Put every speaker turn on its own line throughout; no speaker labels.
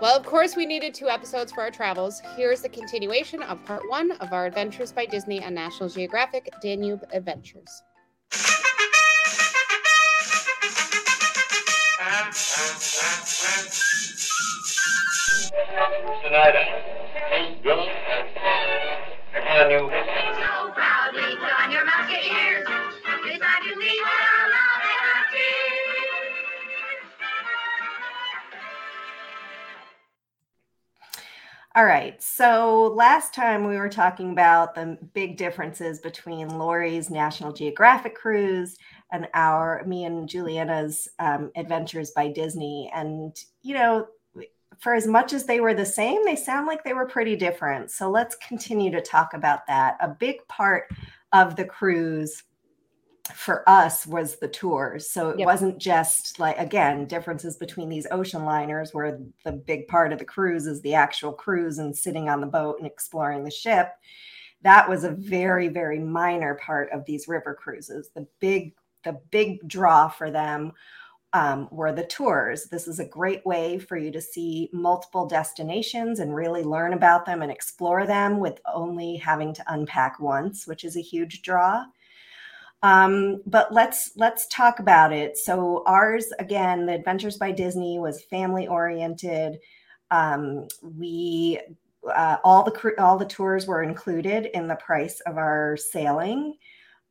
Well, of course, we needed two episodes for our travels. Here's the continuation of part one of our Adventures by Disney and National Geographic Danube Adventures.
Tonight, Dylan, on you.
So proudly put
All right. So last time we were talking about the big differences between Lori's National Geographic cruise and our me and Juliana's um, Adventures by Disney. And you know, for as much as they were the same, they sound like they were pretty different. So let's continue to talk about that. A big part of the cruise for us was the tours. So it
Yep.
wasn't just like again differences between these ocean liners where the big part of the cruise is the actual cruise and sitting on the boat and exploring the ship. That was a very very minor part of these river cruises. The big the big draw for them um, were the tours. This is a great way for you to see multiple destinations and really learn about them and explore them with only having to unpack once, which is a huge draw. Um, but let's let's talk about it. So ours again, the Adventures by Disney was family oriented. Um, we uh, all the all the tours were included in the price of our sailing.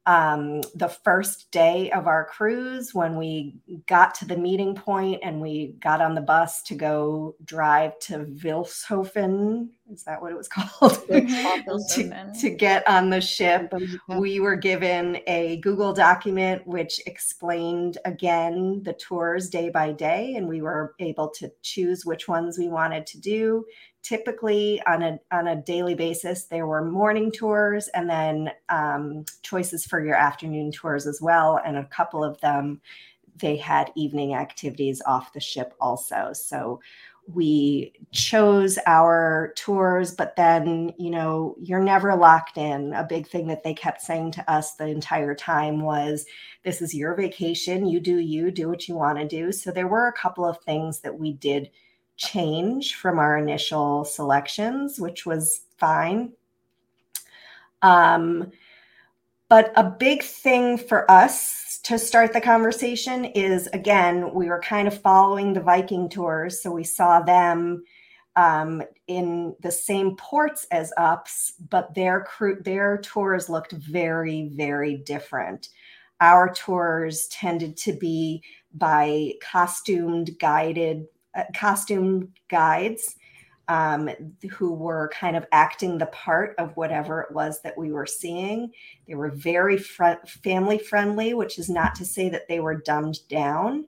Um, the first day of our cruise, when we got to the meeting point and we got on the bus to go drive to Vilshofen, is that what it was called? to, to get on the ship we were given a Google document which explained again the tours day by day, and we were able to choose which ones we wanted to do. Typically, on a on a daily basis, there were morning tours and then um, choices for your afternoon tours as well, and a couple of them they had evening activities off the ship also. So we chose our tours, but then, you know, you're never locked in. A big thing that they kept saying to us the entire time was, this is your vacation. You do you, do what you want to do. So there were a couple of things that we did change from our initial selections, which was fine. Um, but a big thing for us to start the conversation is again, we were kind of following the Viking tours. So we saw them um, in the same ports as UPS, but their crew, their tours looked very, very different. Our tours tended to be by costumed guided, uh, costume guides um, who were kind of acting the part of whatever it was that we were seeing. They were very fr- family friendly, which is not to say that they were dumbed down.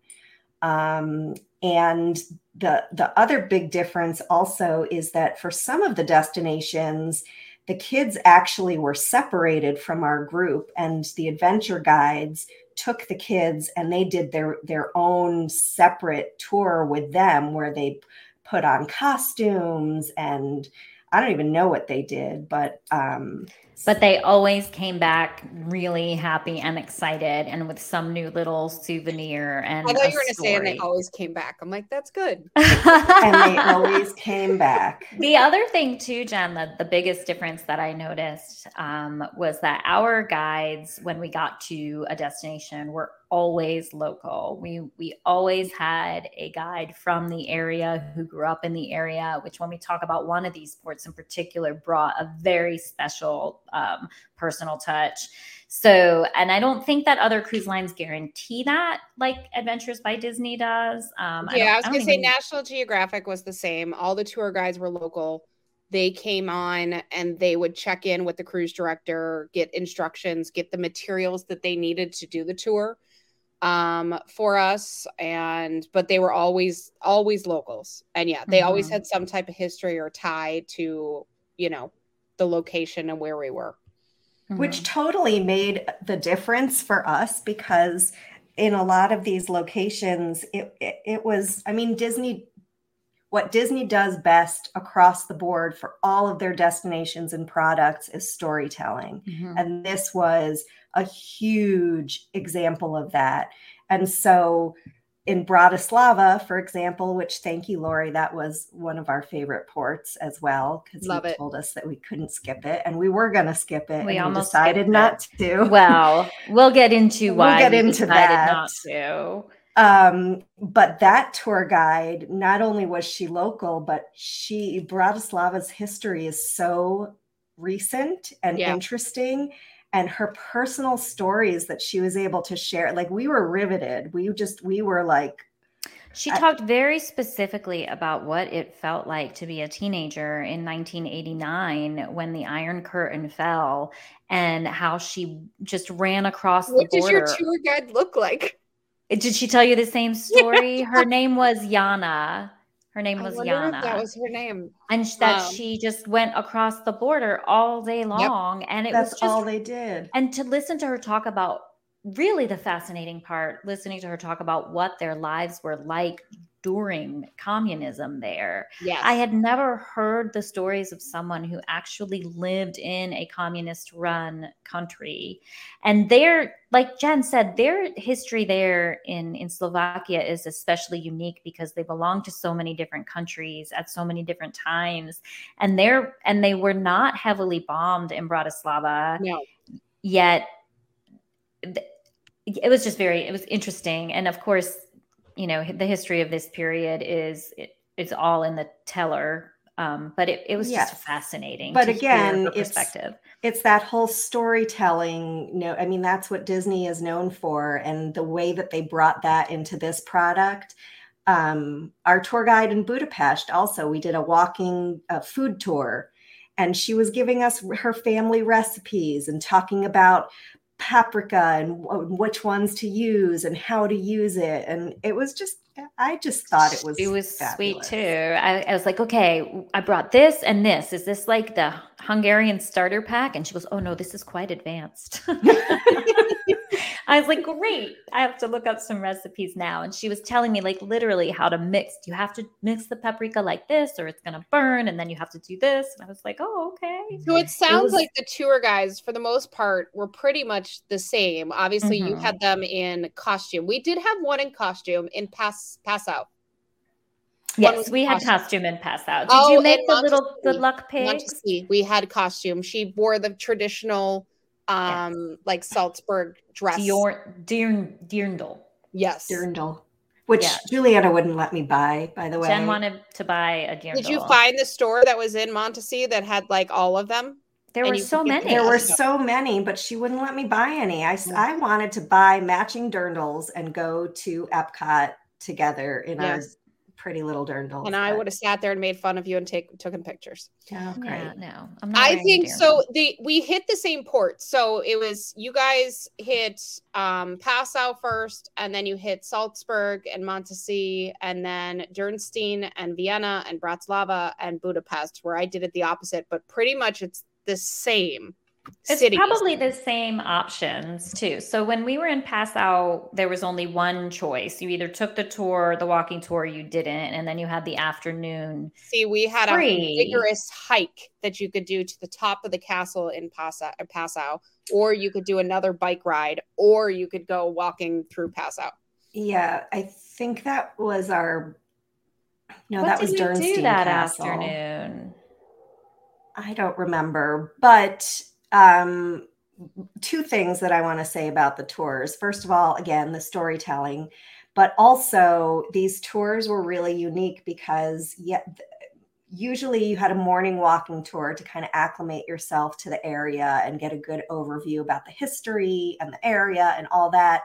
Um, and the the other big difference also is that for some of the destinations, the kids actually were separated from our group, and the adventure guides took the kids and they did their their own separate tour with them, where they put on costumes and I don't even know what they did, but um,
But they always came back really happy and excited and with some new little souvenir and
I thought you were going to say, and they always came back. I'm like, that's good.
and they always came back.
the other thing too jen the, the biggest difference that i noticed um, was that our guides when we got to a destination were always local we we always had a guide from the area who grew up in the area which when we talk about one of these ports in particular brought a very special um, personal touch so and i don't think that other cruise lines guarantee that like adventures by disney does um
yeah, I,
don't-
was to say
even-
National Geographic was the same. All the tour guides were local. They came on and they would check in with the cruise director, get instructions, get the materials that they needed to do the tour um for us and but they were always always locals and yeah they always
Mhm.
had some type of history or tie to you know the location and where we were.
Which totally made the difference for us because in a lot of these locations it, it, it was i mean disney what disney does best across the board for all of their destinations and products is storytelling.
Mhm.
and this was a huge example of that. And so in Bratislava, for example, which thank you, Lori, that was one of our favorite ports as well because he
it.
told us that we couldn't skip it, and we were going to skip it.
We
and
almost
decided
skipped
not to.
Well, we'll get into
We'll
why
get
we
into
decided
that.
not to.
um, but that tour guide, not only was she local, but she Bratislava's history is so recent and
Yeah.
interesting. And her personal stories that she was able to share, like we were riveted. We just, we were like,
She
I-
talked very specifically about what it felt like to be a teenager in 1989 when the Iron Curtain fell and how she just ran across the
What
the
does your tour guide look like?
Did she tell you the same story? Her name was Yana. Her name was Yana.
that was her name.
and that
Um,
she just went across the border all day long. And it
that's
was just
all they did.
and to listen to her talk about really the fascinating part listening to her talk about what their lives were like during communism there.
Yes.
i had never heard the stories of someone who actually lived in a communist run country. And their like jen said their history there in in slovakia is especially unique because they belong to so many different countries at so many different times. And they're and they were not heavily bombed in bratislava
no.
yet. Th- it was just very it was interesting. And of course you know the history of this period is it, it's all in the teller um, but it, it was
Yes.
just fascinating
But again,
her
it's-
perspective
it's that whole storytelling no i mean that's what disney is known for and the way that they brought that into this product um, our tour guide in budapest also we did a walking uh, food tour and she was giving us her family recipes and talking about paprika and which ones to use and how to use it. And it was just i just thought it was
it was sweet too. I, I was like okay i brought this and this. Is this like the hungarian starter pack? And she goes oh no this is quite advanced I was like, great. I have to look up some recipes now. And she was telling me, like, literally how to mix. You have to mix the paprika like this, or it's going to burn. And then you have to do this. And I was like, oh, okay.
So it sounds
was-
like the tour guys, for the most part, were pretty much the same. Obviously, you
Mhm.
had them in costume. We did have one in costume in Pass Passau.
Yes, we had
costume.
costume and pass out. Did
Oh,
you make
and
the little good luck pigs?
Montessori, we had costume. She wore the traditional, um, like Salzburg dress.
Dior, Diern, Dierndl.
yes.
Dirndl, which
Yeah.
juliana wouldn't let me buy by the way
Jen wanted to buy a Dirndl.
Did you find the store that was in Montessori that had like all of them?
There
and
were so many.
There were so many, but she wouldn't let me buy any. I,
Mm.
I wanted to buy matching dirndls and go to Epcot together in
Yes.
Our pretty little dirndls.
And I
but-
would have sat there and made fun of you and take taken pictures.
Yeah, great.
Yeah, no, I'm not
I think so. The we hit the same port. So it was you guys hit um Passau first, and then you hit Salzburg and Montessori, and then Dürnstein and Vienna and Bratislava and Budapest, where I did it the opposite, but pretty much it's the same.
It's
cities.
probably the same options too. So when we were in Passau, there was only one choice. You either took the tour, the walking tour, you didn't, and then you had the afternoon.
See, we had
Free.
a vigorous hike that you could do to the top of the castle in Passau, uh, Passau, or you could do another bike ride, or you could go walking through Passau.
Yeah, I think that was our. No,
what
that
did
was
we
Dürnstein
do that
Castle.
afternoon?
I don't remember, but um, two things that I want to say about the tours. First of all, again, the storytelling, but also these tours were really unique because yet usually you had a morning walking tour to kind of acclimate yourself to the area and get a good overview about the history and the area and all that.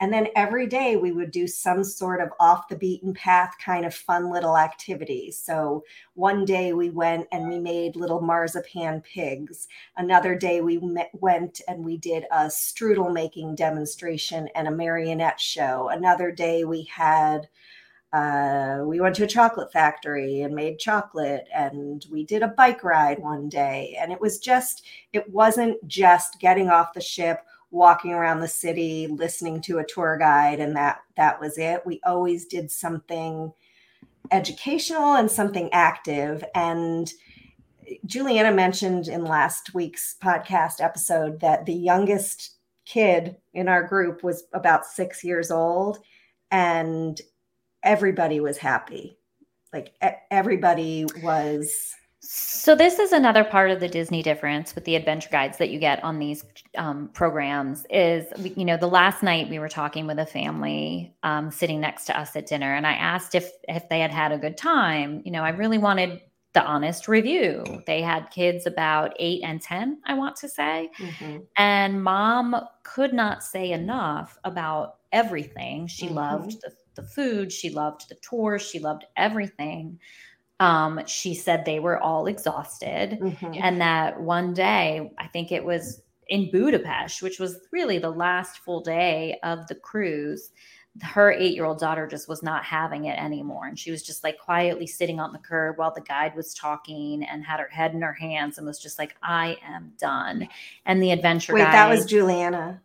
And then every day we would do some sort of off the beaten path kind of fun little activity. So one day we went and we made little marzipan pigs. Another day we met, went and we did a strudel making demonstration and a marionette show. Another day we had uh, we went to a chocolate factory and made chocolate and we did a bike ride one day. And it was just it wasn't just getting off the ship walking around the city listening to a tour guide and that that was it. We always did something educational and something active. And juliana mentioned in last week's podcast episode that the youngest kid in our group was about six years old. And everybody was happy. Like everybody was
So this is another part of the Disney difference with the adventure guides that you get on these um, programs. Is you know the last night we were talking with a family um, sitting next to us at dinner, and I asked if if they had had a good time. You know, I really wanted the honest review. They had kids about eight and ten, I want to say,
Mhm.
and mom could not say enough about everything. She
Mhm.
loved the, the food, she loved the tours, she loved everything. Um, she said they were all exhausted,
Mhm.
and that one day, I think it was in Budapest, which was really the last full day of the cruise. Her eight year old daughter just was not having it anymore. And she was just like quietly sitting on the curb while the guide was talking and had her head in her hands and was just like, I am done. And the adventure
Wait,
guide.
that was Juliana.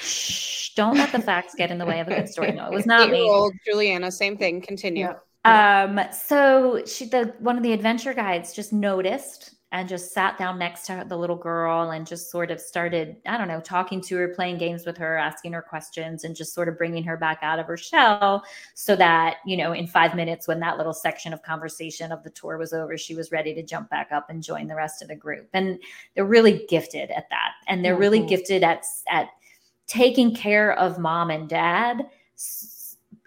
Shh, don't let the facts get in the way of a good story. No, it was not me.
Eight-year-old Juliana, same thing. Continue.
Yeah.
Um, so she the one of the adventure guides just noticed and just sat down next to the little girl and just sort of started, I don't know, talking to her, playing games with her, asking her questions, and just sort of bringing her back out of her shell so that, you know, in five minutes, when that little section of conversation of the tour was over, she was ready to jump back up and join the rest of the group. And they're really gifted at that. And they're really
Mhm.
gifted at, at taking care of mom and dad s-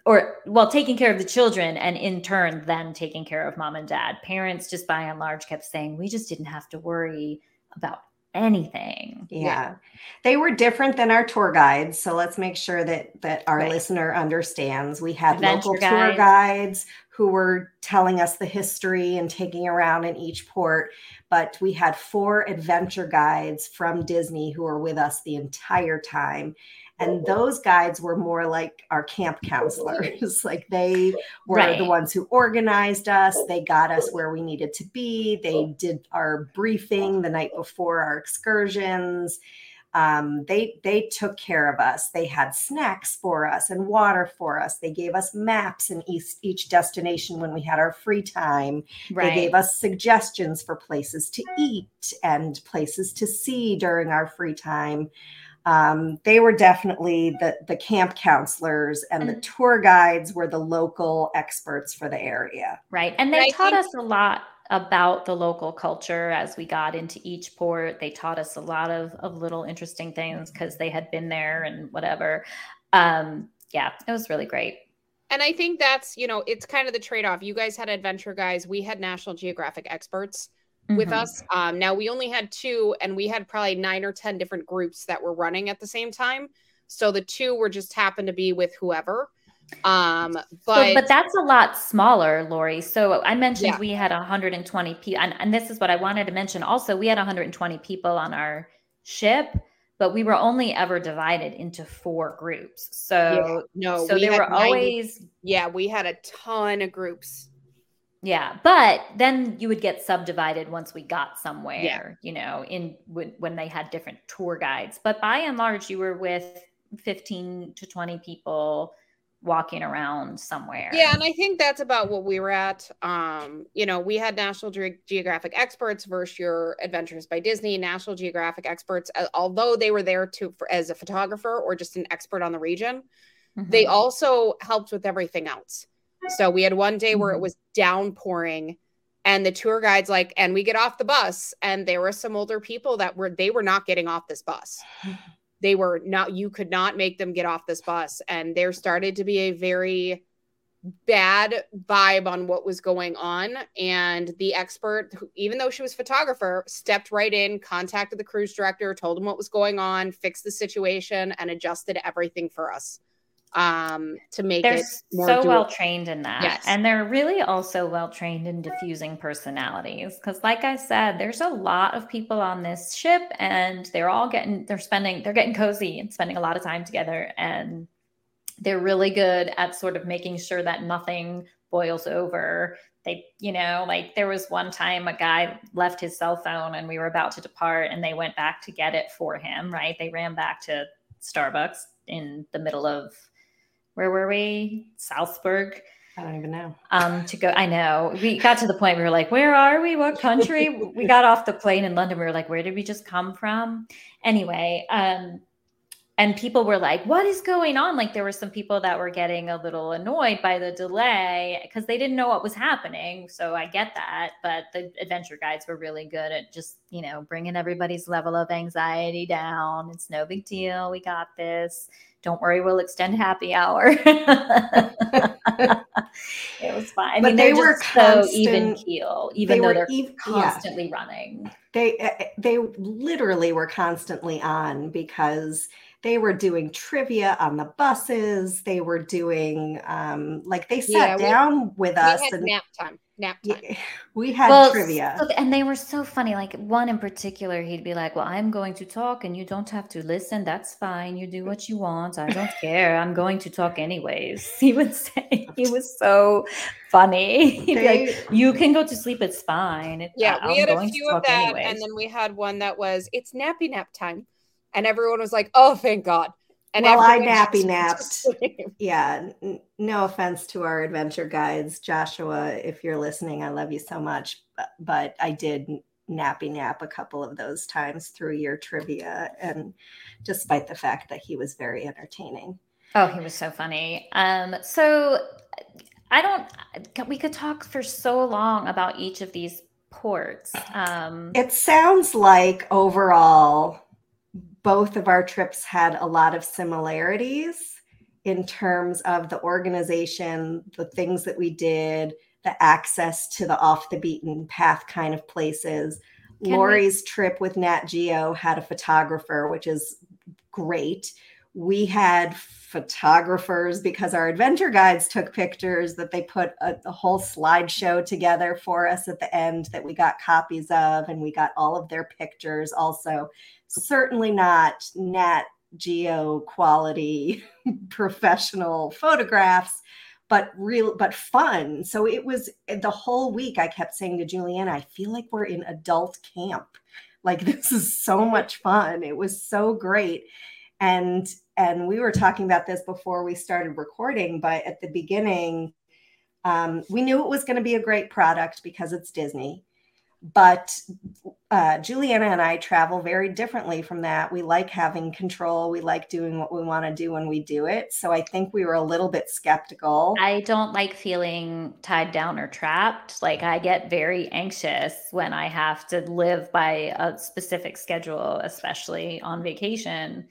or well taking care of the children and in turn then taking care of mom and dad parents just by and large kept saying we just didn't have to worry about anything
Yeah. They were different than our tour guides. So let's make sure that that our
Right.
listener understands. We had
Adventure
local tour
guides.
guides who were telling us the history and taking around in each port, but we had four adventure guides from Disney who were with us the entire time. And those guides were more like our camp counselors. like they were the ones who organized us. They got us where we needed to be. They did our briefing the night before our excursions. Um, they they took care of us. They had snacks for us and water for us. They gave us maps in each each destination when we had our free time. They gave us suggestions for places to eat and places to see during our free time. Um, they were definitely the the camp counselors, and the tour guides were the local experts for the area.
right and
And
they
I
taught
think-
us a lot about the local culture as we got into each port. They taught us a lot of, of little interesting things because they had been there and whatever. Um yeah it was really great.
And I think that's, you know, it's kind of the trade off. You guys had adventure guys, we had National Geographic experts with
Mhm.
us. Um, now we only had two, and we had probably nine or 10 different groups that were running at the same time. So the two were just happened to be with whoever. Um, but,
so, but that's a lot smaller, Lori. So I mentioned
Yeah.
we had 120 people, and, and this is what I wanted to mention. Also, we had 120 people on our ship, but we were only ever divided into four groups. So,
no,
so
we
there were
90
always
yeah, we had a ton of groups.
Yeah, but then you would get subdivided once we got somewhere, yeah. you know, in when, when they had different tour guides. But by and large, you were with 15 to 20 people walking around somewhere.
Yeah, and I think that's about what we were at. Um, you know, we had National Ge- Geographic experts versus your Adventures by Disney. National Geographic experts, uh, although they were there to for, as a photographer or just an expert on the region, they
Mhm.
also helped with everything else. So we had one day where it
Mhm.
was downpouring, and the tour guides like, and we get off the bus, and there were some older people that were they were not getting off this bus. They were not. You could not make them get off this bus, and there started to be a very bad vibe on what was going on and the expert even though she was a photographer stepped right in contacted the cruise director told him what was going on fixed the situation and adjusted everything for us um to make
they're
it more
so well trained in that.
Yes.
And they're really also well trained in diffusing personalities. Because, like I said, there's a lot of people on this ship, and they're all getting, they're spending, they're getting cozy and spending a lot of time together. And they're really good at sort of making sure that nothing boils over. They, you know, like there was one time a guy left his cell phone and we were about to depart and they went back to get it for him, right? They ran back to Starbucks in the middle of where were we? Salzburg.
I don't even know.
Um, to go, I know we got to the point we were like, where are we? What country? we got off the plane in London. We were like, where did we just come from? Anyway, um, and people were like, "What is going on?" Like there were some people that were getting a little annoyed by the delay because they didn't know what was happening. So I get that, but the adventure guides were really good at just you know bringing everybody's level of anxiety down. It's no big deal. We got this. Don't worry, we'll extend happy hour. it was fine. I
But
mean,
they were
just so even keel, even
they
though they're
ev- yeah.
constantly running.
they eh, they literally were constantly on because they were doing trivia on the buses they were doing um like they
Yeah,
sat
we-
down with
We
us
had
and
nap time. Nap time.
yeah, we had
Well,
trivia
so- and they were so funny. Like one in particular, he'd be like, "Well, I'm going to talk, and you don't have to listen. That's fine. You do what you want. I don't care. I'm going to talk anyways." He would say he was so funny. He'd be like, "You can go to sleep. It's fine. It-
Yeah,
I-
we had a
going to
few of that,
anyways."
and then we had one that was it's nappy nap time, and everyone was like, "Oh, thank God!" And
Well, I nappy napped. yeah n- no offense to our adventure guides joshua if you're listening i love you so much but, but i did nappy nap a couple of those times through your trivia and despite the fact that he was very entertaining
Oh, he was so funny. Um, so I don't. We could talk for so long about each of these ports. Um,
It sounds like overall, both of our trips had a lot of similarities in terms of the organization, the things that we did, the access to the off the beaten path kind of places.
Can we-
Lori's trip with Nat Geo had a photographer, which is great. We had photographers because our adventure guides took pictures that they put a, a whole slideshow together for us at the end that we got copies of, and we got all of their pictures also. Certainly not Nat Geo quality professional photographs but real but fun. So it was the whole week i kept saying to juliana i feel like we're in adult camp. Like this is so much fun. It was so great. And and we were talking about this before we started recording but at the beginning um, we knew it was going to be a great product because it's disney but uh, Juliana and I travel very differently from that. We like having control. We like doing what we want to do when we do it. So I think we were a little bit skeptical.
I don't like feeling tied down or trapped. Like I get very anxious when I have to live by a specific schedule, especially on vacation.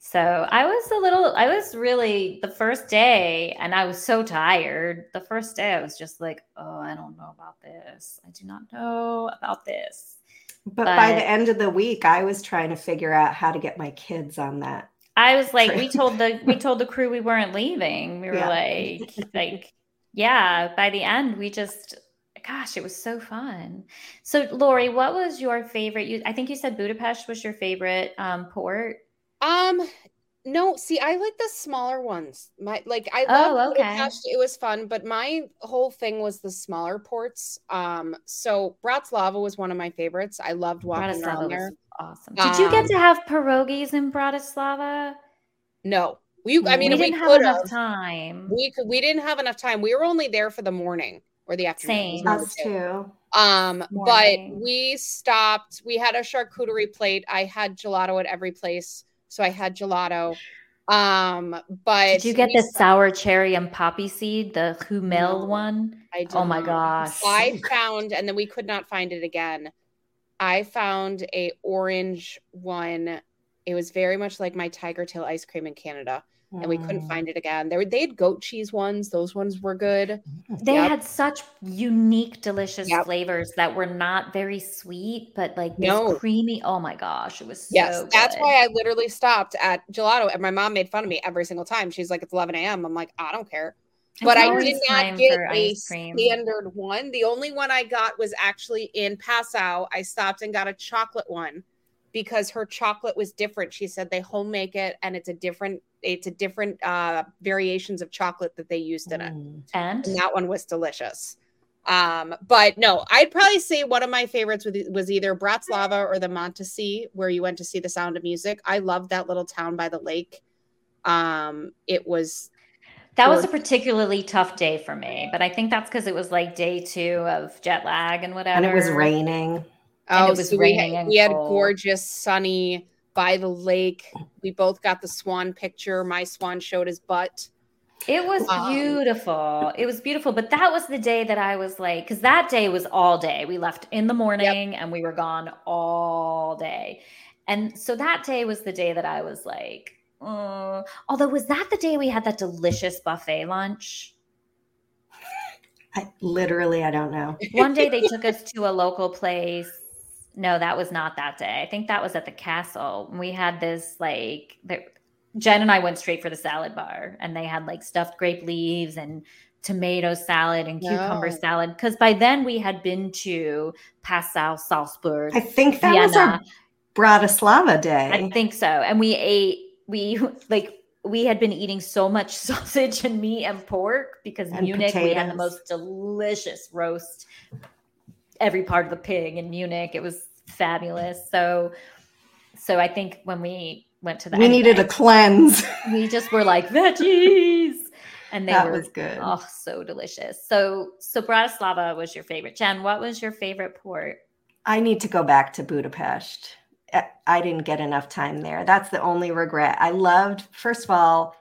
So I was a little, I was really the first day, and I was so tired. The first day, I was just like, oh, I don't know about this. I do not know about this.
but, by the end of the week, I was trying to figure out how to get my kids on that.
I was like, we told the we told the crew we weren't leaving. We were
Yeah.
like, like, yeah. By the end, we just, gosh, it was so fun. So, Lori, what was your favorite? You, I think you said Budapest was your favorite um, port.
Um, no, see, I like the smaller ones. My like I love
Oh,
love
okay.
Budapest. It was fun, but my whole thing was the smaller ports. Um, so Bratislava was one of my favorites. I loved walking
Bratislava
around
was
there.
awesome. Did you get
Um,
to have pierogies in Bratislava?
No, we. I mean,
we
we,
didn't have
could
enough
have.
time.
We could. We didn't have enough time. We were only there for the morning or the afternoon. It was
Same.
one of the
Us too.
Um, but we stopped. We had a charcuterie plate. I had gelato at every place, so I had gelato. Um, but
Did you get the sour cherry and poppy seed, the humel
No,
one?
I did
Oh my gosh.
I found, and then we could not find it again. I found a orange one. It was very much like my tiger tail ice cream in Canada, and we couldn't
Mm.
find it again. There, they had goat cheese ones. Those ones were good.
They
Yep.
had such unique, delicious
Yep.
flavors that were not very sweet, but like this
No.
creamy. Oh my gosh, it was so
Yes, that's why I literally stopped at gelato, and my mom made fun of me every single time. She's like, "It's 11 a.m." I'm like, "I don't care." but I did not get
for
a standard one. The only one I got was actually in Passau. I stopped and got a chocolate one because her chocolate was different. She said they home make it and it's a different it's a different uh variations of chocolate that they used in it.
Mm.
And
And that one was delicious. Um, but no, I'd probably say one of my favorites was, was either Bratislava or the Mondsee, where you went to see the sound of music. I loved that little town by the lake. Um, it was
that was a particularly tough day for me, but I think that's because it was like day two of jet lag and whatever.
And it was raining.
And
Oh,
it was
so we
raining
had,
and
we had
cold.
gorgeous sunny by the lake. We both got the swan picture. My swan showed his butt.
It was
Um,
beautiful. It was beautiful. But that was the day that I was like, because that day was all day. We left in the morning and we were gone all day. And so that day was the day that I was like, uh, although, was that the day we had that delicious buffet lunch?
I, literally, I don't know.
One day they took us to a local place. No, that was not that day. I think that was at the castle. We had this like the, Jen and I went straight for the salad bar, and they had like stuffed grape leaves and tomato salad and cucumber
No.
salad. Because by then we had been to Passau, Salzburg.
I think that was our
Vienna.
Bratislava day.
I think so. And we ate, we like, we had been eating so much sausage and meat and pork because
And
Munich, we had the most delicious roast, every part of the pig in Munich. It was fabulous. So, so I think when we went to the,
we needed a cleanse.
we just were like veggies, and they
that
were
was good.
oh so delicious. So, so Bratislava was your favorite. Jen, what was your favorite port?
I need to go back to Budapest. I didn't get enough time there. That's the only regret. I loved, first of all,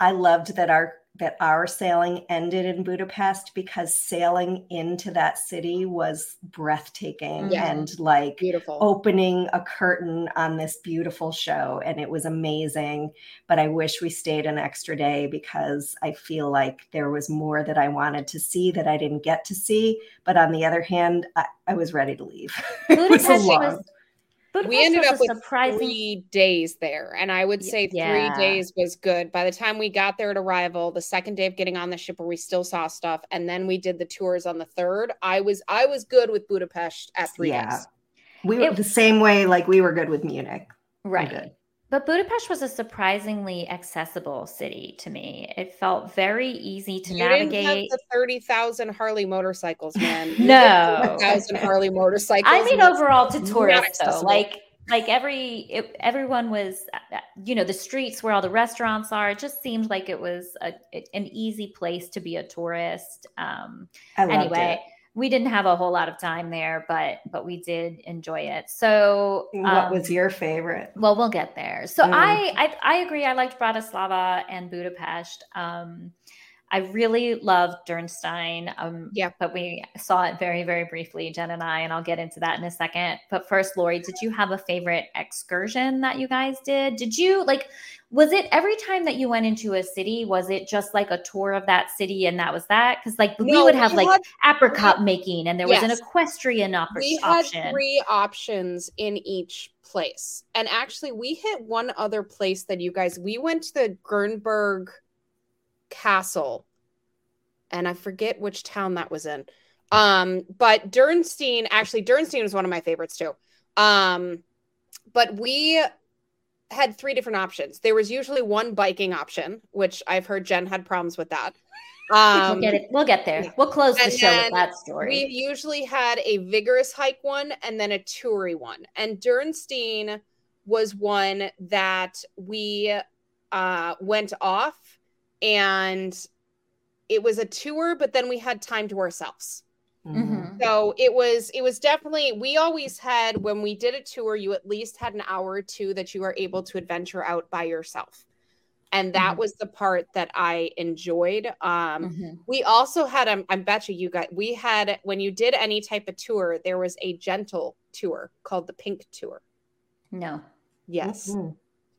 I loved that our that our sailing ended in Budapest because sailing into that city was breathtaking
Yeah.
and like
Beautiful.
opening a curtain on this beautiful show and it was amazing but i wish we stayed an extra day because i feel like there was more that i wanted to see that i didn't get to see but on the other hand i, I was ready to leave it was
was. Budapest
we ended up with
surprising.
three days there and i would say
yeah.
three days was good by the time we got there at arrival the second day of getting on the ship where we still saw stuff and then we did the tours on the third i was i was good with budapest at three
Yeah.
days
we were
It-
the same way like we were good with munich I'm
Right. But Budapest was a surprisingly accessible city to me. It felt very easy to
you
navigate.
the 30,000 harley motorcycles man
No.
30,000 harley motorcycles
I mean, overall to tourists, though, like like every it, everyone was, uh, you know, the streets where all the restaurants are. It just seemed like it was a, an easy place to be a tourist. Um,
i loved
anyway, we didn't have a whole lot of time there, but but we did enjoy it. So,
it what
um,
was your favorite
Well, we'll get there. So
Mm.
I, I I agree. I liked Bratislava and Budapest. Um, I really loved Dürnstein. Um,
Yeah.
but we saw it very very briefly, Jen and I, and I'll get into that in a second. But first, Lori, did you have a favorite excursion that you guys did? Did you like? Was it every time that you went into a city? Was it just like a tour of that city and that was that? Because like we
No,
would have like
had-
apricot making, and there was an equestrian op-
we had three options in each place and actually we hit one other place that you guys we went to the Greinburg castle and i forget which town that was in um but dürnstein actually dürnstein was one of my favorites too um but we had three different options there was usually one biking option which i've heard jen had problems with that um
we'll get it. We'll get there.
yeah.
We'll close the show with that story.
we usually had a vigorous hike one and then a toury one. And Dürnstein was one that we uh, went off and it was a tour, but then we had time to ourselves.
Mhm.
So it was it was definitely we always had when we did a tour, you at least had an hour or two that you were able to adventure out by yourself. And that
Mhm.
was the part that I enjoyed. Um
Mhm.
we also had, um, I bet you, you got, we had, when you did any type of tour, there was a gentle tour called the Pink Tour.
No.
Yes.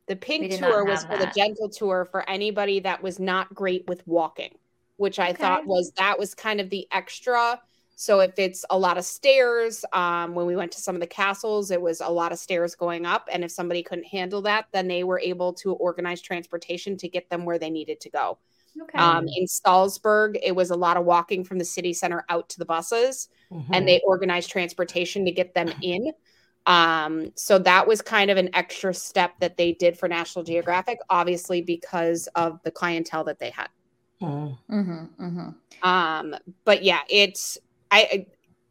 The Pink
We did not
Tour was
have
for the gentle tour for anybody that was not great with walking, which I thought was, that was kind of the extra. So if it's a lot of stairs, um, when we went to some of the castles, it was a lot of stairs going up. And if somebody couldn't handle that, then they were able to organize transportation to get them where they needed to go.
Okay.
Um, in Salzburg, it was a lot of walking from the city center out to the buses,
Mhm.
and they organized transportation to get them in. Um, so that was kind of an extra step that they did for National Geographic, obviously because of the clientele that they had.
Mhm.
mm-hmm, mm-hmm.
Um, but yeah, it's I, I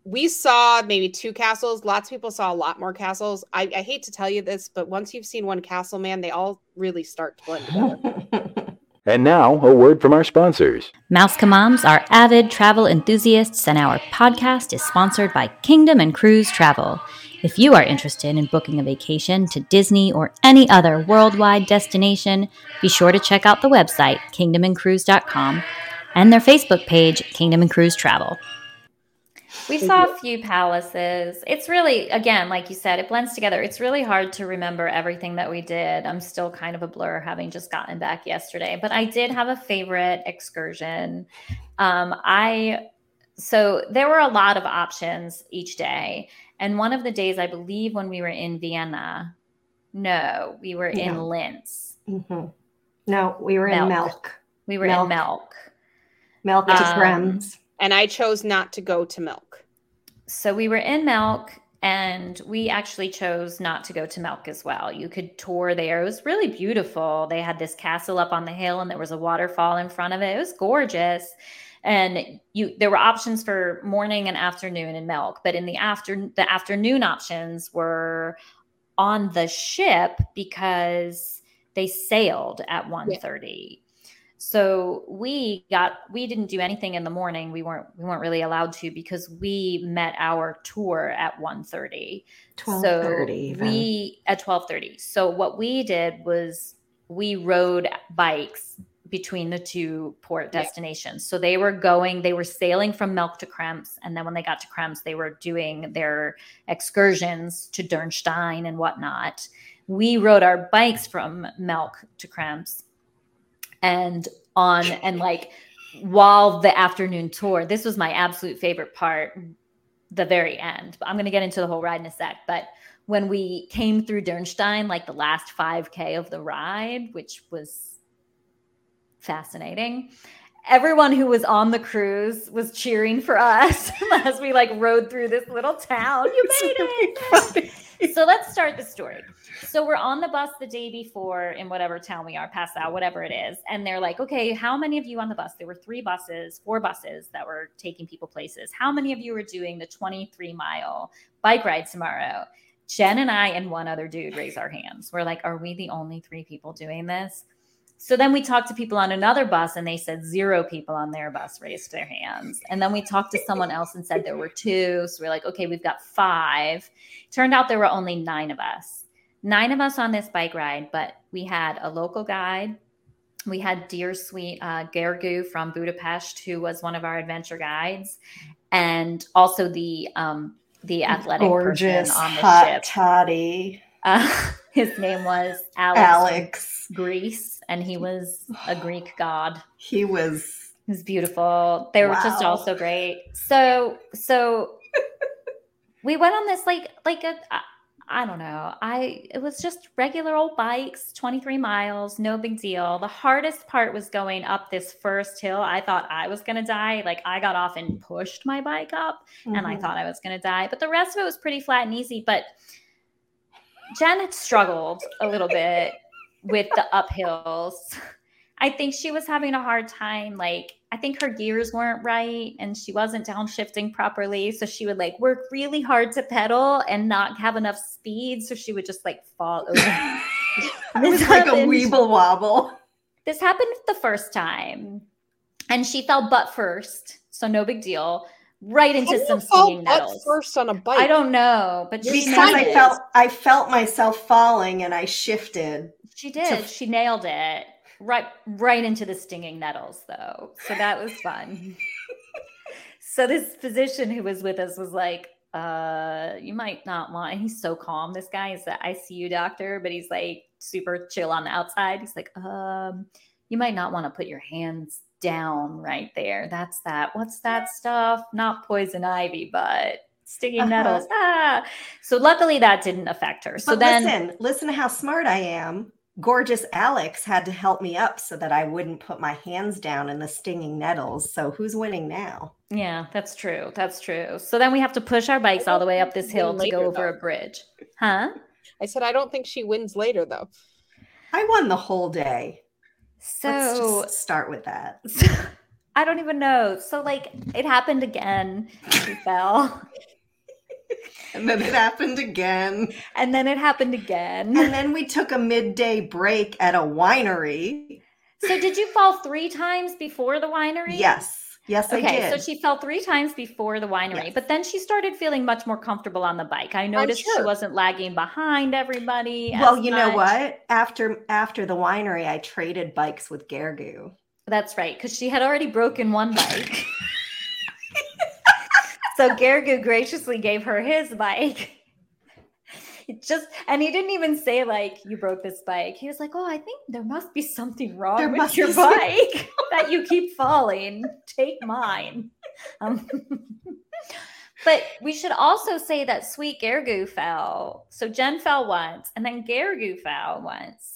we saw maybe two castles. Lots of people saw a lot more castles. I, I hate to tell you this, but once you've seen one castle, man, they all really start to blend together.
And now, a word from our sponsors.
Mouse Moms are avid travel enthusiasts, and our podcast is sponsored by Kingdom and Cruise Travel. If you are interested in booking a vacation to Disney or any other worldwide destination, be sure to check out the website, kingdomandcruise.com, and their Facebook page, Kingdom and Cruise Travel. We saw a few palaces. It's really, again, like you said, it blends together. It's really hard to remember everything that we did. I'm still kind of a blur having just gotten back yesterday, but I did have a favorite excursion. Um, I, so there were a lot of options each day. And one of the days, I believe, when we were in Vienna, no, we were in
No.
Linz.
Mhm. No, we were in
Melk.
Melk.
We were
Melk.
in Melk.
Melk to
Um,
Krems.
And I chose not to go to Melk.
So we were in Melk and we actually chose not to go to Melk as well. You could tour there. It was really beautiful. They had this castle up on the hill and there was a waterfall in front of it. It was gorgeous. And you there were options for morning and afternoon in Melk, but in the after the afternoon options were on the ship because they sailed at 1:30. So we got we didn't do anything in the morning. We weren't we weren't really allowed to because we met our tour at 1:30.
Twelve
So
even.
we at 12:30. So what we did was we rode bikes between the two port
Yeah.
destinations. So they were going, they were sailing from Melk to Krems, and then when they got to Krems, they were doing their excursions to Dürnstein and whatnot. We rode our bikes from Melk to Krems, and on and like while the afternoon tour, this was my absolute favorite part, the very end. But I'm going to get into the whole ride in a sec. But when we came through Dürnstein, like the last 5K of the ride, which was fascinating. Everyone who was on the cruise was cheering for us as we like rode through this little town. You made it. so let's start the story. So we're on the bus the day before in whatever town we are, Passau, whatever it is. And they're like, okay, how many of you on the bus? There were three buses, four buses that were taking people places. How many of you are doing the 23 mile bike ride tomorrow? Jen and I and one other dude raise our hands. We're like, are we the only three people doing this? So then we talked to people on another bus and they said zero people on their bus raised their hands. And then we talked to someone else and said there were two. So we're like, okay, we've got five. Turned out there were only nine of us. Nine of us on this bike ride, but we had a local guide. We had dear sweet uh, Gergu from Budapest, who was one of our adventure guides, and also the um, the athletic
gorgeous
person on the
hot
ship.
toddy
Uh, his name was Alex,
Alex.
Greece, and he was a Greek god.
He was
He was beautiful. They were just
Wow.
all so great. So, so we went on this like like a I- I don't know. I it was just regular old bikes, 23 miles, no big deal. The hardest part was going up this first hill. I thought I was going to die. Like I got off and pushed my bike up and I
Mhm.
thought I was going to die. But the rest of it was pretty flat and easy. But Jen struggled a little bit with the uphills. I think she was having a hard time. Like, I think her gears weren't right and she wasn't downshifting properly. So she would like work really hard to pedal and not have enough speed. So she would just like fall over.
it was like a
happened.
weeble wobble.
this happened the first time and she fell butt first. So no big deal. Right into
How
some
fall
stinging nettles.
first on a bike.
I don't know, but she
Because I felt I felt myself falling and I shifted.
She did. She nailed it. Right right into the stinging nettles though. So that was fun. so this physician who was with us was like, uh, you might not want and he's so calm. This guy is the ICU doctor, but he's like super chill on the outside. He's like, um, you might not want to put your hands down right there. That's that. What's that stuff? Not poison ivy, but stinging
Uh-huh.
nettles. Ah. So luckily that didn't affect her. So
but
then
listen, listen to how smart I am. Gorgeous Alex had to help me up so that I wouldn't put my hands down in the stinging nettles. So who's winning now?
Yeah, that's true. That's true. So then we have to push our bikes all the way up this hill to
Later,
go over
though.
a bridge. Huh?
I said I don't think she wins later though.
I won the whole day.
So
start with that.
I don't even know. So like it happened again. She fell.
And then it happened again.
And then it happened again.
And then we took a midday break at a winery.
So did you fall three times before the winery?
Yes. Yes, I
Okay, so she fell three times before the winery,
Yes.
but then she started feeling much more comfortable on the bike. I noticed she wasn't lagging behind everybody.
well, you know what? After after the winery, I traded bikes with Gergu.
That's right, because she had already broken one bike. so Gergu graciously gave her his bike. It just and he didn't even say like you broke this bike. He was like, "Oh, I think there must be something wrong
There
with your bike that you keep falling. Take mine." Um, but we should also say that sweet Gergu fell. So Jen fell once, and then Gergu fell once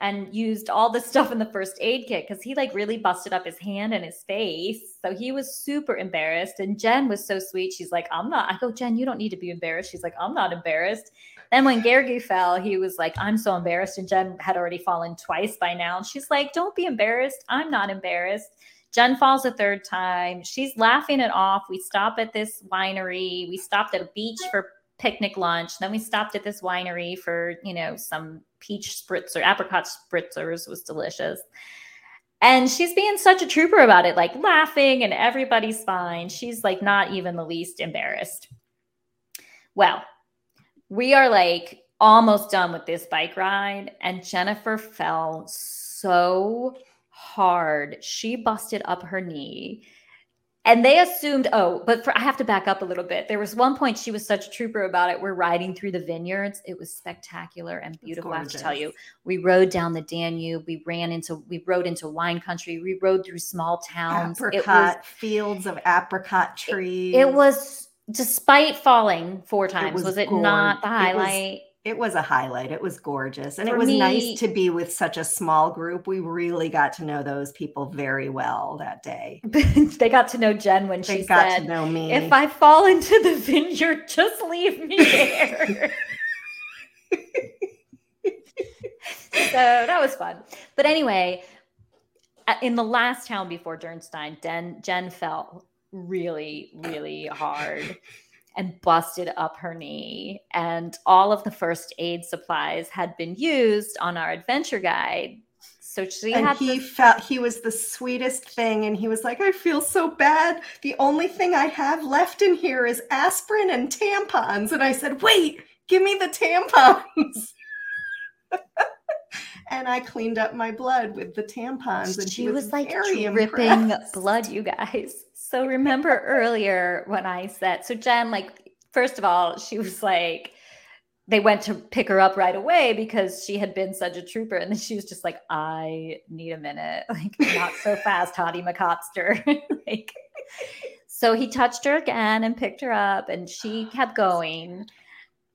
and used all the stuff in the first aid kit because he like really busted up his hand and his face. So he was super embarrassed. And Jen was so sweet. She's like, I'm not. I go, Jen, you don't need to be embarrassed. She's like, I'm not embarrassed. Then when Gergu fell, he was like, I'm so embarrassed. And Jen had already fallen twice by now. And she's like, Don't be embarrassed. I'm not embarrassed. Jen falls a third time. She's laughing it off. We stop at this winery. We stopped at a beach for picnic lunch. Then we stopped at this winery for, you know, some peach spritzer, apricot spritzers was delicious. And she's being such a trooper about it, like laughing and everybody's fine. She's like not even the least embarrassed. Well, we are like almost done with this bike ride, and Jennifer fell so hard. She busted up her knee. And they assumed, oh, but for, I have to back up a little bit. There was one point she was such a trooper about it. We're riding through the vineyards. It was spectacular and beautiful. I have to tell you, we rode down the Danube. We ran into, we rode into wine country. We rode through small towns. It was
Apricot fields of apricot trees.
it was despite falling four times was,
was
it not the
it
highlight
It was a highlight. It was gorgeous. And
For
it was
me-
nice to be with such a small group. We really got to know those people very well that day.
they got to know jen when
They
she
got
said
to know me.
if i fall into the vineyard just leave me there so that was fun but anyway in the last town before dürnstein jen, jen fell really really hard and busted up her knee. And all of the first aid supplies had been used on our adventure guide. So she
and
had
he felt he was the sweetest thing and he was like i feel so bad. The only thing i have left in here is aspirin and tampons. And i said wait give me the tampons and i cleaned up my blood with the tampons and
she
he
was, like
very
dripping
impressed.
blood, you guys. So remember earlier when I said, so Jen, like, first of all, she was like, they went to pick her up right away because she had been such a trooper. And then she was just like, I need a minute. Like, not so fast, Hottie McCotster. like, so he touched her again and picked her up, and she kept going.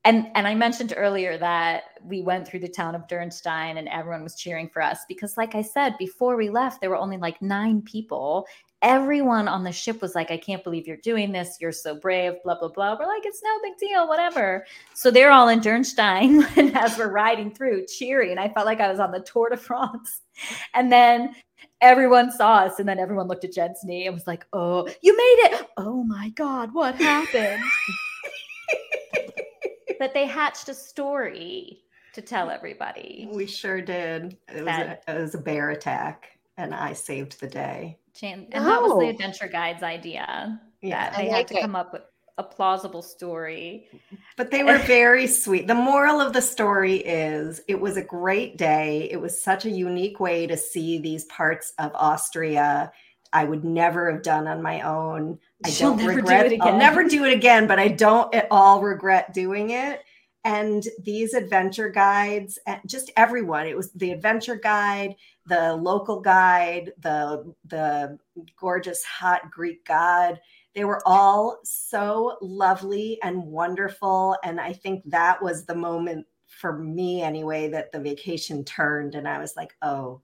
And and I mentioned earlier that we went through the town of Dürnstein and everyone was cheering for us because, like I said, before we left, there were only like nine people. Everyone on the ship was like, I can't believe you're doing this. You're so brave, blah, blah, blah. We're like, it's no big deal, whatever. So they're all in Dürnstein and as we're riding through cheering. I felt like I was on the Tour de France. And then everyone saw us, and then everyone looked at Jen's knee and was like, Oh, you made it. Oh my God, what happened? but they hatched a story to tell everybody.
we sure did it was, a, it was a bear attack and i saved the day
Jan- and that was the
Oh.
adventure guide's idea.
yeah
they
I
had to
it.
come up with a plausible story.
But they were very sweet. The moral of the story is it was a great day. It was such a unique way to see these parts of Austria I would never have done on my own. I
She'll
don't
never do it
I'll
again.
never do it again, but I don't at all regret doing it. And these adventure guides, eh, just everyone, it was the adventure guide, the local guide, the the gorgeous hot Greek god they were all so lovely and wonderful and i think that was the moment for me anyway that the vacation turned and i was like oh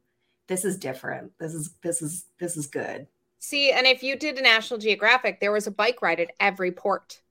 this is different. This is this is this is good.
See, and if you did a National Geographic, there was a bike ride at every port.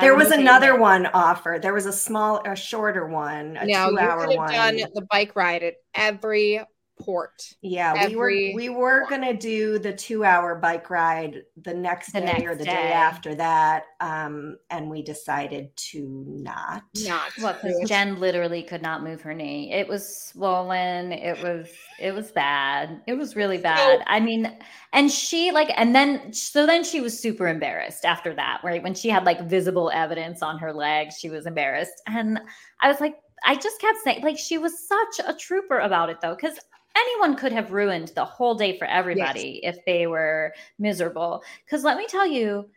There was another
that-
one offered. There was a small a shorter one a
now
two
you
hour
could have
one.
done the bike ride at every port.
Yeah, we were we were gonna do the two hour bike ride the next
The
day or the
day.
day after that, um, and we decided to not.
Not
Well, because Jen literally could not move her knee. It was swollen. It was it was bad. It was really bad. I mean, and she like, and then so then she was super embarrassed after that, right? When she had like visible evidence on her leg, she was embarrassed. And I was like, I just kept saying, like, she was such a trooper about it though, because anyone could have ruined the whole day for everybody if they were miserable. Because let me tell you,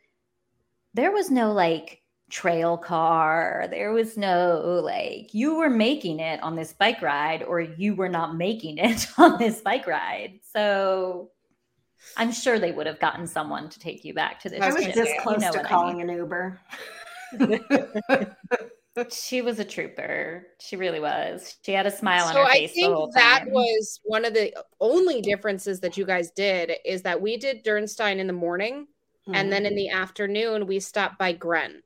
there was no like trail car. There was no like you were making it on this bike ride or you were not making it on this bike ride. So I'm sure they would have gotten someone to take you back to this.
I was
gonna
this
say, you
close
know
to
what I
calling
mean.
an Uber.
But she was a trooper. She really was. She had a smile on her
I
face the
think
whole
that
time.
was one of the only differences that you guys did is that we did Dürnstein in the morning and then in hmm. the afternoon we stopped by Grein.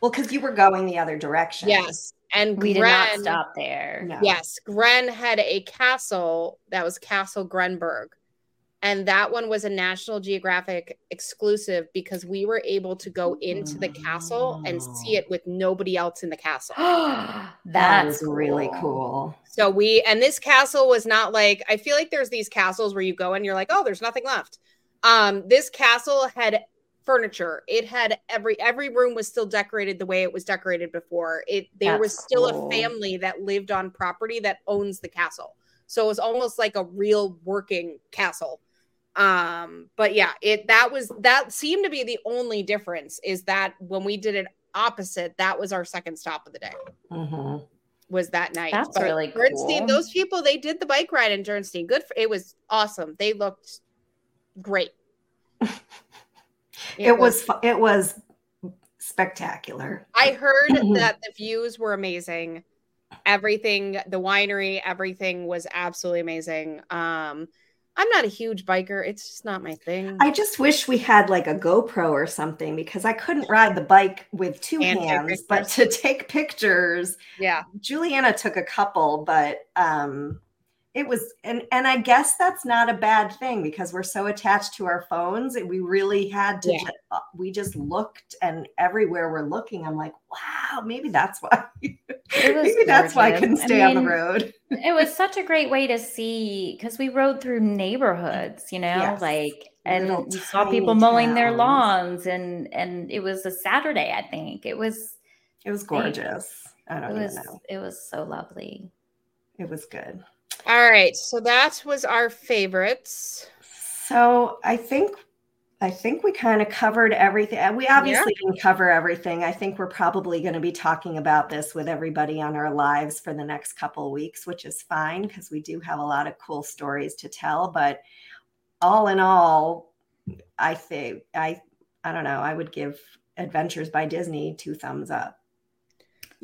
well, because you were going the other direction.
Yes. And
we did not
Grein-
stop there.
No.
Yes, Grein had a castle that was Castle Greinburg. And that one was a National Geographic exclusive because we were able to go into the castle and see it with nobody else in the castle.
That's
was really cool.
So we and this castle was not like I feel like there's these castles where you go and you're like, oh, there's nothing left. Um, this castle had furniture. It had every every room was still decorated the way it was decorated before. It there
That's
was still
cool.
a family that lived on property that owns the castle. So it was almost like a real working castle. Um, but yeah, it that was that seemed to be the only difference is that when we did it opposite, that was our second stop of the day
Mhm.
was that night.
That's really
Dürnstein,
cool.
those people, they did the bike ride in Dürnstein. Good for it was awesome. They looked great.
It, was. fu- It was spectacular.
I heard that the views were amazing. Everything, the winery, everything was absolutely amazing. Um, I'm not a huge biker. It's just not my thing.
I just wish we had like a GoPro or something because I couldn't ride the bike with two
And
hands, but to take pictures,
yeah.
Juliana took a couple, but um it was and and I guess that's not a bad thing because we're so attached to our phones and we really had to
Yeah.
ju- uh, we just looked and everywhere we're looking I'm like, wow, maybe that's why
was
maybe that's why I couldn't
I
stay on the road.
it was such a great way to see because we rode through neighborhoods, you know,
Yes.
like and
Little
we saw people mowing their lawns and and it was a Saturday, I think. It was
It was gorgeous. I don't
was
even know.
it was so lovely.
It was good.
All right. So that was our favorites.
So I think I think we kind of covered everything. Uh, we obviously didn't cover everything. I think we're probably going to be talking about this with everybody on our lives for the next couple of weeks, which is fine because we do have a lot of cool stories to tell. But all in all, I think I I don't know. I would give Adventures by Disney two thumbs up.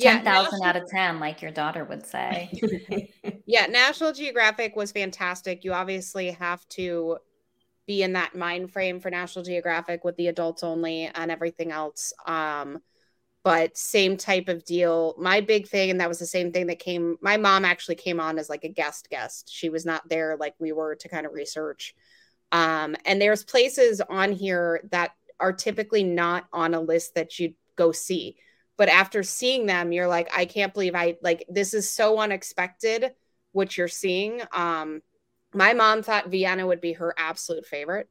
Ten thousand
National-
out of ten, like your daughter would say.
yeah national geographic was fantastic. You obviously have to be in that mind frame for national geographic with the adults only and everything else um but same type of deal. My big thing and that was the same thing that came my mom actually came on as like a guest guest. She was not there like we were to kind of research. Um and there's places on here that are typically not on a list that you'd go see but after seeing them you're like i can't believe i like this is so unexpected what you're seeing um my mom thought vienna would be her absolute favorite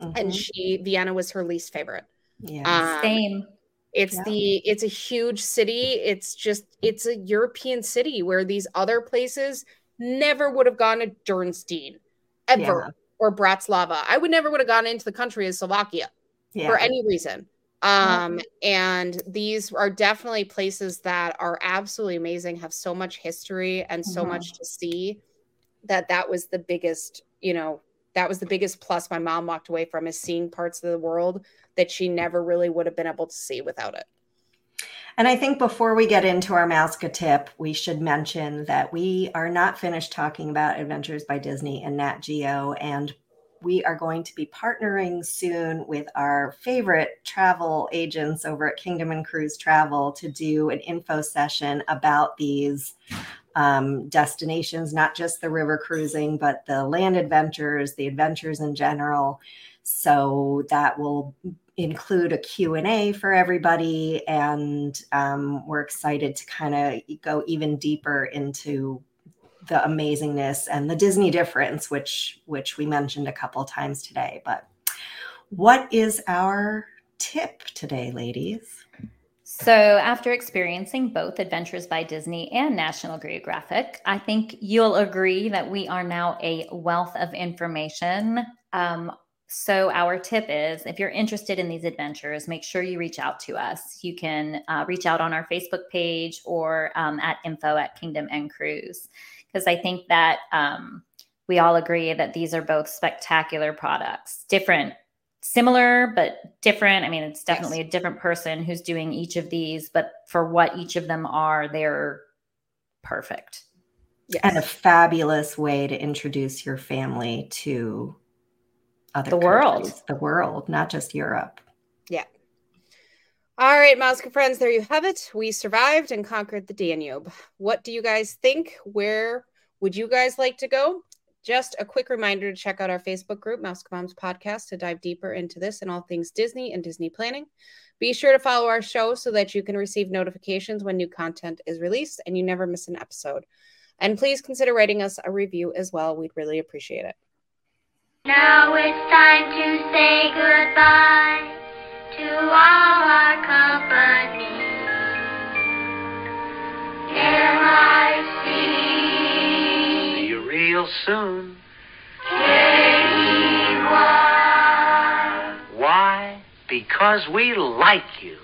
and
Mhm.
she vienna was her least favorite
yeah.
um,
Same.
it's
Yeah.
the it's a huge city it's just it's a european city where these other places never would have gone to Dürnstein ever
Yeah.
or Bratislava. I would never would have gone into the country of Slovakia
yeah.
for any reason. Um, and these are definitely places that are absolutely amazing, have so much history and so
Mhm.
much to see that that was the biggest, you know, that was the biggest plus my mom walked away from is seeing parts of the world that she never really would have been able to see without it.
And I think before we get into our Mouseke tip, we should mention that we are not finished talking about Adventures by Disney and Nat Geo, and we are going to be partnering soon with our favorite travel agents over at Kingdom and Cruise Travel to do an info session about these um, destinations, not just the river cruising, but the land adventures, the adventures in general. So that will include a q&a for everybody and um, we're excited to kind of go even deeper into the amazingness and the disney difference which which we mentioned a couple times today but what is our tip today ladies
So, after experiencing both Adventures by Disney and National Geographic, I think you'll agree that we are now a wealth of information. Um, so, our tip is if you're interested in these adventures, make sure you reach out to us. You can uh, reach out on our Facebook page or um, at info at Kingdom and Cruise, because I think that um, we all agree that these are both spectacular products, different similar but different. I mean, it's definitely a different person who's doing each of these, but for what each of them are, they're perfect.
Yes.
and a fabulous way to introduce your family to other
The world.
the world not just europe
All right, Mouseke friends, there you have it. We survived and conquered the Danube. What do you guys think? Where would you guys like to go? Just a quick reminder to check out our Facebook group, MousekeMoms Podcast, to dive deeper into this and all things Disney and Disney planning. Be sure to follow our show so that you can receive notifications when new content is released and you never miss an episode. And please consider writing us a review as well. We'd really appreciate it.
Now it's time to say goodbye
soon.
K-E-Y.
Why? Because we like you.